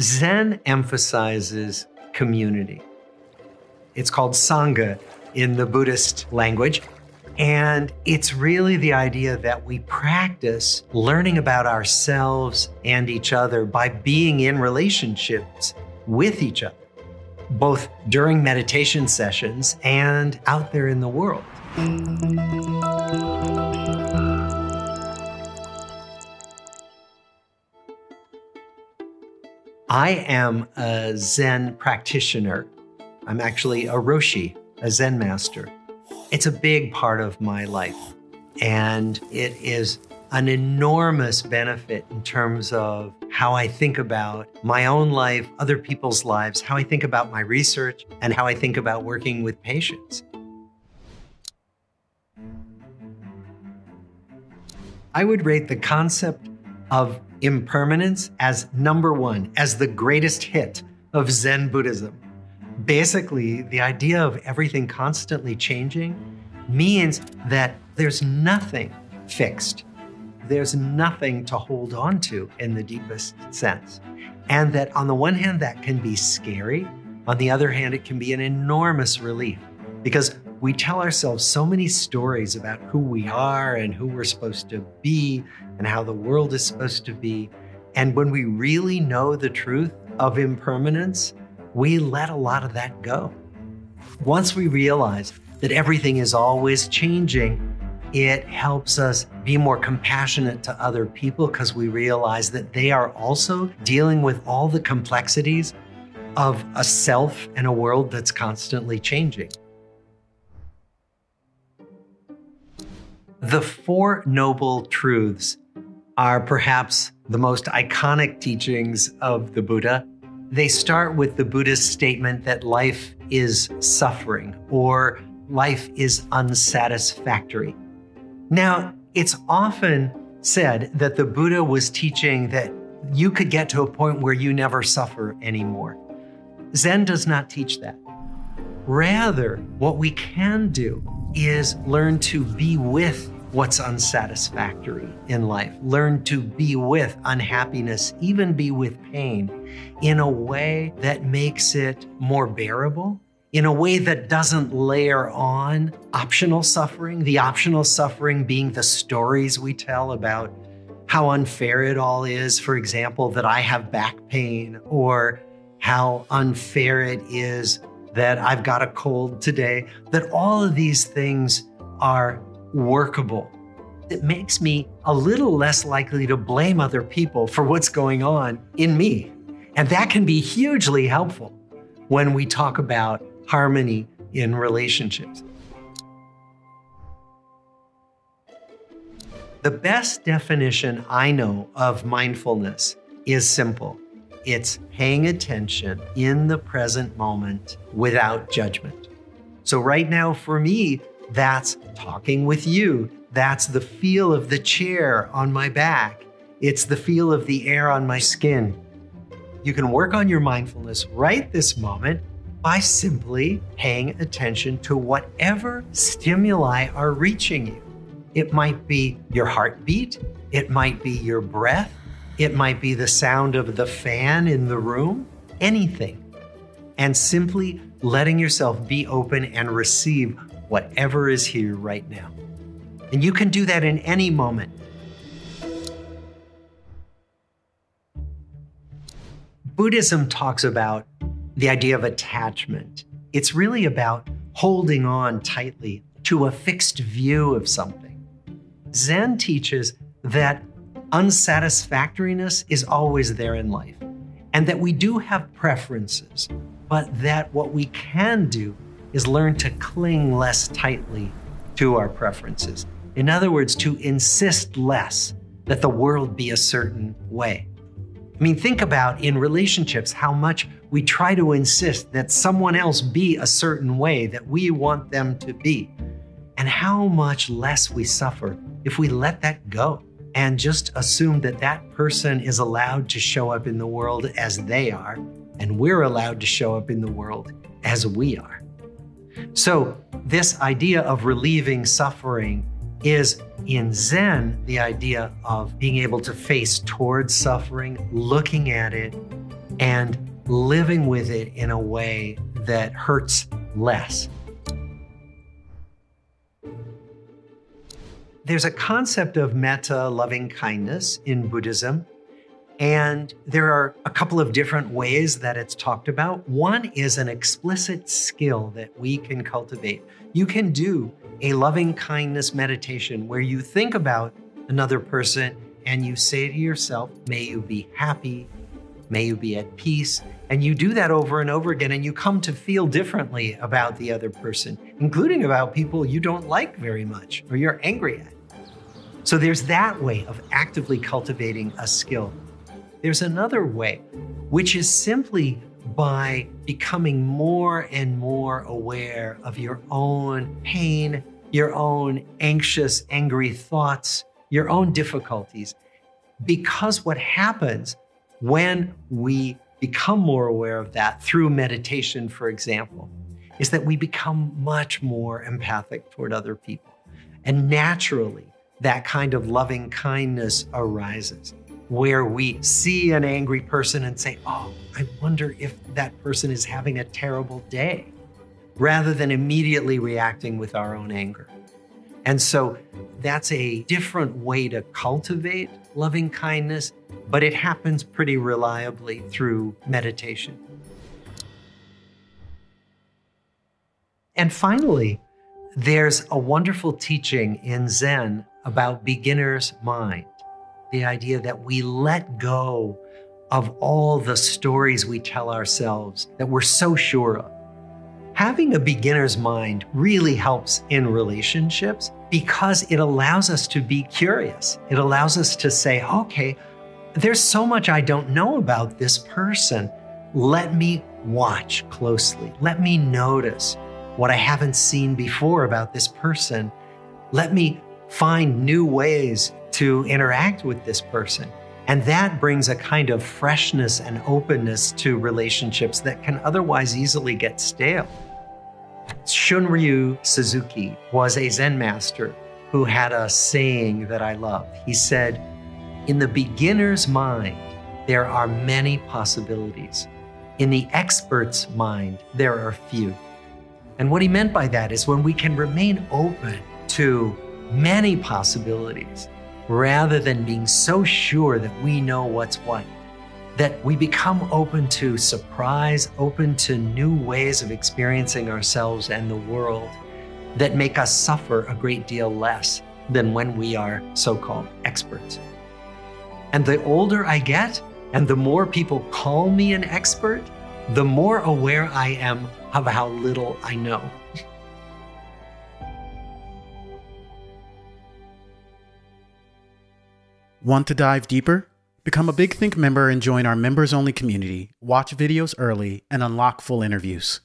Zen emphasizes community. It's called Sangha in the Buddhist language. And it's really the idea that we practice learning about ourselves and each other by being in relationships with each other, both during meditation sessions and out there in the world. I am a Zen practitioner. I'm actually a Roshi, a Zen master. It's a big part of my life. And it is an enormous benefit in terms of how I think about my own life, other people's lives, how I think about my research, and how I think about working with patients. I would rate the concept of impermanence as number one, as the greatest hit of Zen Buddhism. Basically, the idea of everything constantly changing means that there's nothing fixed. There's nothing to hold on to in the deepest sense. And that on the one hand, that can be scary. On the other hand, it can be an enormous relief because we tell ourselves so many stories about who we are and who we're supposed to be and how the world is supposed to be. And when we really know the truth of impermanence, we let a lot of that go. Once we realize that everything is always changing, it helps us be more compassionate to other people because we realize that they are also dealing with all the complexities of a self and a world that's constantly changing. The Four Noble Truths are perhaps the most iconic teachings of the Buddha. They start with the Buddha's statement that life is suffering or life is unsatisfactory. Now, it's often said that the Buddha was teaching that you could get to a point where you never suffer anymore. Zen does not teach that. Rather, what we can do is learn to be with what's unsatisfactory in life. Learn to be with unhappiness, even be with pain, in a way that makes it more bearable, in a way that doesn't layer on optional suffering, the optional suffering being the stories we tell about how unfair it all is. For example, that I have back pain, or how unfair it is that I've got a cold today, that all of these things are workable. It makes me a little less likely to blame other people for what's going on in me. And that can be hugely helpful when we talk about harmony in relationships. The best definition I know of mindfulness is simple it's paying attention in the present moment without judgment. So, right now, for me, that's talking with you. That's the feel of the chair on my back. It's the feel of the air on my skin. You can work on your mindfulness right this moment by simply paying attention to whatever stimuli are reaching you. It might be your heartbeat, it might be your breath, it might be the sound of the fan in the room, anything. And simply letting yourself be open and receive whatever is here right now. And you can do that in any moment. Buddhism talks about the idea of attachment. It's really about holding on tightly to a fixed view of something. Zen teaches that unsatisfactoriness is always there in life and that we do have preferences, but that what we can do is learn to cling less tightly to our preferences. In other words, to insist less that the world be a certain way. I mean, think about in relationships how much we try to insist that someone else be a certain way that we want them to be, and how much less we suffer if we let that go and just assume that that person is allowed to show up in the world as they are, and we're allowed to show up in the world as we are. So, this idea of relieving suffering is in Zen the idea of being able to face towards suffering, looking at it, and living with it in a way that hurts less. There's a concept of metta, loving kindness, in Buddhism. And there are a couple of different ways that it's talked about. One is an explicit skill that we can cultivate. You can do a loving kindness meditation where you think about another person and you say to yourself, May you be happy, may you be at peace. And you do that over and over again, and you come to feel differently about the other person, including about people you don't like very much or you're angry at. So there's that way of actively cultivating a skill. There's another way, which is simply by becoming more and more aware of your own pain, your own anxious, angry thoughts, your own difficulties. Because what happens when we become more aware of that through meditation, for example, is that we become much more empathic toward other people. And naturally, that kind of loving kindness arises where we see an angry person and say, Oh, I wonder if that person is having a terrible day, rather than immediately reacting with our own anger. And so that's a different way to cultivate loving kindness, but it happens pretty reliably through meditation. And finally, there's a wonderful teaching in Zen about beginner's mind the idea that we let go of all the stories we tell ourselves that we're so sure of. Having a beginner's mind really helps in relationships because it allows us to be curious. It allows us to say, okay, there's so much I don't know about this person. Let me watch closely. Let me notice what I haven't seen before about this person. Let me find new ways to interact with this person. And that brings a kind of freshness and openness to relationships that can otherwise easily get stale. Shunryu Suzuki was a Zen master who had a saying that I love. He said, In the beginner's mind, there are many possibilities. In the expert's mind, there are few. And what he meant by that is when we can remain open to many possibilities rather than being so sure that we know what's what. That we become open to surprise, open to new ways of experiencing ourselves and the world that make us suffer a great deal less than when we are so called experts. And the older I get, and the more people call me an expert, the more aware I am of how little I know. Want to dive deeper? Become a Big Think member and join our members only community, watch videos early, and unlock full interviews.